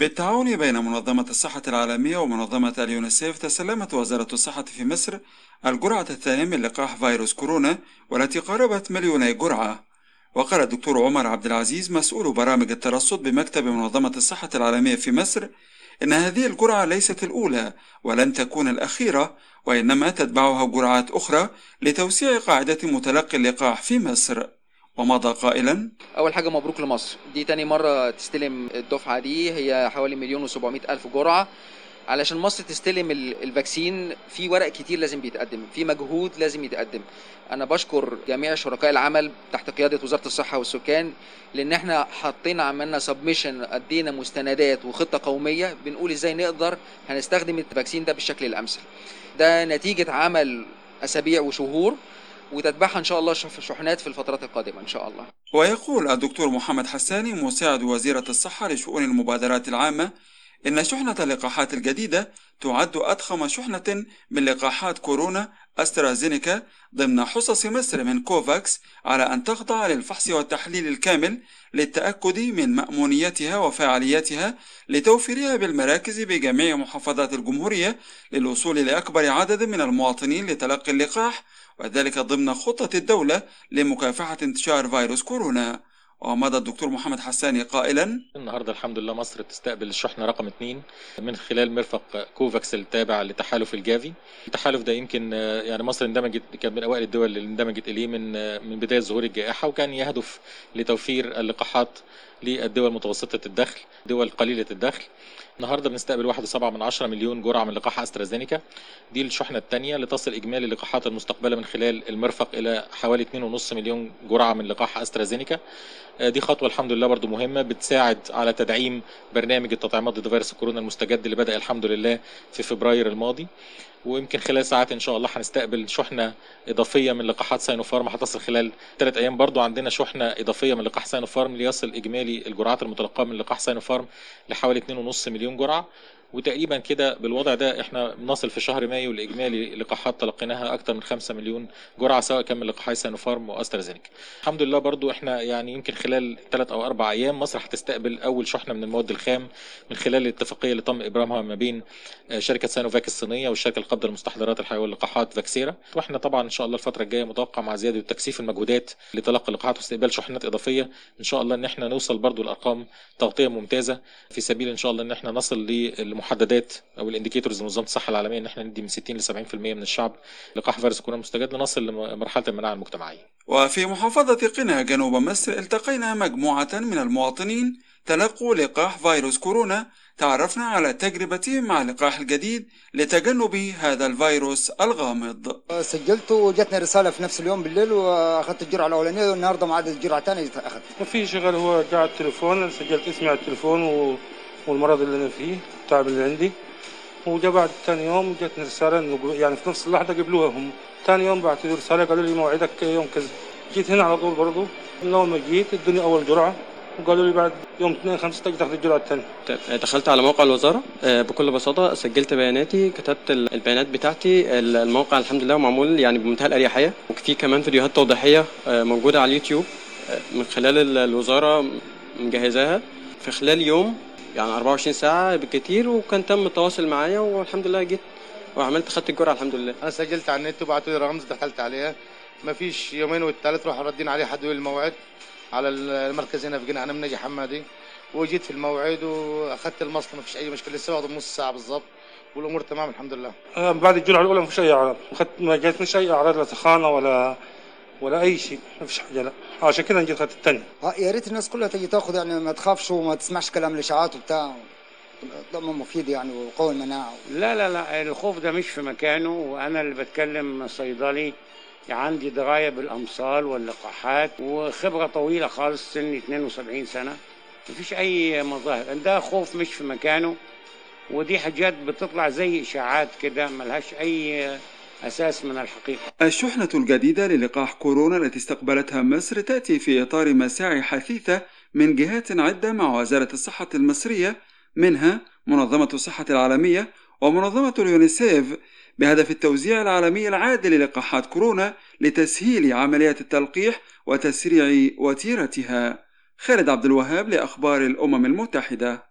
بالتعاون بين منظمة الصحة العالمية ومنظمة اليونيسيف تسلمت وزارة الصحة في مصر الجرعة الثانية من لقاح فيروس كورونا والتي قاربت مليوني جرعة. وقال الدكتور عمر عبد العزيز مسؤول برامج الترصد بمكتب منظمة الصحة العالمية في مصر إن هذه الجرعة ليست الأولى ولن تكون الأخيرة وإنما تتبعها جرعات أخرى لتوسيع قاعدة متلقي اللقاح في مصر. ومضى قائلا. أول حاجة مبروك لمصر. دي تاني مرة تستلم الدفعة دي. هي حوالي مليون و700 ألف جرعة. علشان مصر تستلم ال vaccine في ورق كتير لازم بيتقدم. في مجهود لازم يتقدم. أنا بشكر جميع شركاء العمل تحت قيادة وزارة الصحة والسكان لأن إحنا حطينا عملنا submission أدينا مستندات وخطة قومية. بنقول إزاي نقدر هنستخدم ال vaccine ده بالشكل الأمثل. ده نتيجة عمل أسابيع وشهور. وتتبعها إن شاء الله شحنات في الفترات القادمة إن شاء الله. ويقول الدكتور محمد حساني مساعد وزيره الصحة لشؤون المبادرات العامة إن شحنة اللقاحات الجديدة تعد أضخم شحنة من لقاحات كورونا أسترازينيكا ضمن حصص مصر من كوفاكس على أن تخضع للفحص والتحليل الكامل للتأكد من مأمونيتها وفعاليتها لتوفيرها بالمراكز بجميع محافظات الجمهورية للوصول لأكبر عدد من المواطنين لتلقي اللقاح وذلك ضمن خطة الدولة لمكافحة انتشار فيروس كورونا. ومضى الدكتور محمد حساني قائلا النهارده الحمد لله مصر تستقبل الشحنه رقم اثنين من خلال مرفق كوفاكس التابع لتحالف ال GAVI. التحالف ده يمكن يعني مصر اندمجت كانت من أوائل الدول اللي اندمجت إليه من من بداية ظهور الجائحة وكان يهدف لتوفير اللقاحات للدول متوسطة الدخل دول قليلة الدخل. النهارده بنستقبل 1.7 من 10 مليون جرعة من لقاح أسترازينيكا. دي الشحنة الثانية لتصل إجمالي اللقاحات المستقبلة من خلال المرفق إلى حوالي 2.5 مليون جرعة من لقاح أسترازينيكا. دي خطوة الحمد لله برضو مهمة بتساعد على تدعيم برنامج التطعيمات ضد فيروس كورونا المستجد اللي بدأ الحمد لله في فبراير الماضي. ويمكن خلال ساعات إن شاء الله هنستقبل شحنة إضافية من لقاحات ساينوفارم هتصل خلال ثلاث أيام. برضو عندنا شحنة إضافية من لقاح ساينوفارم ليصل إجمالي الجرعات المتلقاة من لقاح ساينوفارم لحوالي 2.5 مليون جرعة. وتقريبا كده بالوضع ده إحنا بنصل في شهر مايو لإجمالي لقاحات تلقيناها أكثر من 5 مليون جرعة سواء كان من لقاحي سينوفارم واسترازينيكا. الحمد لله برضو إحنا يعني يمكن خلال ثلاث أو أربع أيام مصر هتستقبل أول شحنة من المواد الخام من خلال الاتفاقية اللي تم إبرامها ما بين شركة سينوفاك الصينية والشركة القابضه للمستحضرات الحيويه واللقاحات فاكسيرا. وإحنا طبعا إن شاء الله الفترة الجاية متوقع مع زيادة تكثيف المجهودات لتلقي اللقاحات واستقبال شحنات إضافية. إن شاء الله إن إحنا نوصل برضو لأرقام تغطيه ممتازة. في سبيل إن شاء الله إن إحنا نصل للمحددات أو الانديكيتورز لمنظمه الصحة العالمية إن إحنا ندي من 60 ل 70% من الشعب لقاح فيروس كورونا المستجد لنصل لمرحلة المناعة المجتمعية. وفي محافظة قنا جنوب مصر التقينا مجموعة من المواطنين تلقوا لقاح فيروس كورونا تعرفنا على تجربتهم مع اللقاح الجديد لتجنب هذا الفيروس الغامض سجلت وجتني رسالة في نفس اليوم بالليل وأخذت الجرعة الأولانية والنهاردة معاد الجرعة الثانية أخذت ما في شغل هو قاعد التليفون سجلت اسمي على التليفون و... والمرض اللي أنا فيه التعب اللي عندي. وجا بعد ثاني يوم جتني رسالة إنه يعني في نفس اللحظة قبلوها هم. ثاني يوم بعثوا لي رسالة قالوا لي موعدك يوم كذا. جيت هنا على طول برضه من أول ما جيت ادوني أول جرعة. وقالوا لي بعد يوم 2 5 تقدر تاخذ الجرعة الثانية. دخلت على موقع الوزارة. بكل بساطة سجلت بياناتي كتبت البيانات بتاعتي. الموقع الحمد لله معمول يعني بمنتهى الأريحية. وفي كمان فيديوهات توضيحية موجودة على اليوتيوب من خلال الوزارة مجهزاها. في خلال يوم يعني 24 ساعة بالكثير وكان تم التواصل معايا والحمد لله جيت وعملت خدت الجرعة الحمد لله. أنا سجلت على النت وبعتوا لي رمز دخلت عليها ما فيش يومين والثالث راحوا ردين عليه حدوا الموعد. على المركز هنا في جنة أنا من نجي حمادي. وجيت في الموعد وأخذت المصل ما فيش أي مشكلة. لسه واخد نص ساعة بالضبط والأمور تمام الحمد لله. آه بعد الجرعة الأولى ما فيش أي إعراض. ما جاتنيش أي إعراض لا سخانه ولا ولا أي شيء. ما فيش حاجة لا. عشان كده جيت اخذت الثانية. يا ريت الناس كلها تجي تاخذ يعني ما تخافش وما تسمعش كلام الإشاعات وبتاع. طبعا مفيد يعني وقوي المناعه. لا لا لا. الخوف ده مش في مكانه. وأنا اللي بتكلم صيدلي عندي دراية بالأمصال واللقاحات وخبرة طويلة خالص سني 72 سنة. مفيش أي مظاهر. ده خوف مش في مكانه. ودي حاجات بتطلع زي إشاعات كده ملهاش أي أساس من الحقيقة الشحنة الجديدة للقاح كورونا التي استقبلتها مصر تأتي في إطار مساعي حثيثة من جهات عدة مع وزارة الصحة المصرية منها منظمة الصحة العالمية ومنظمة اليونيسيف بهدف التوزيع العالمي العادل للقاحات كورونا لتسهيل عمليات التلقيح وتسريع وتيرتها. خالد عبد الوهاب لأخبار الأمم المتحدة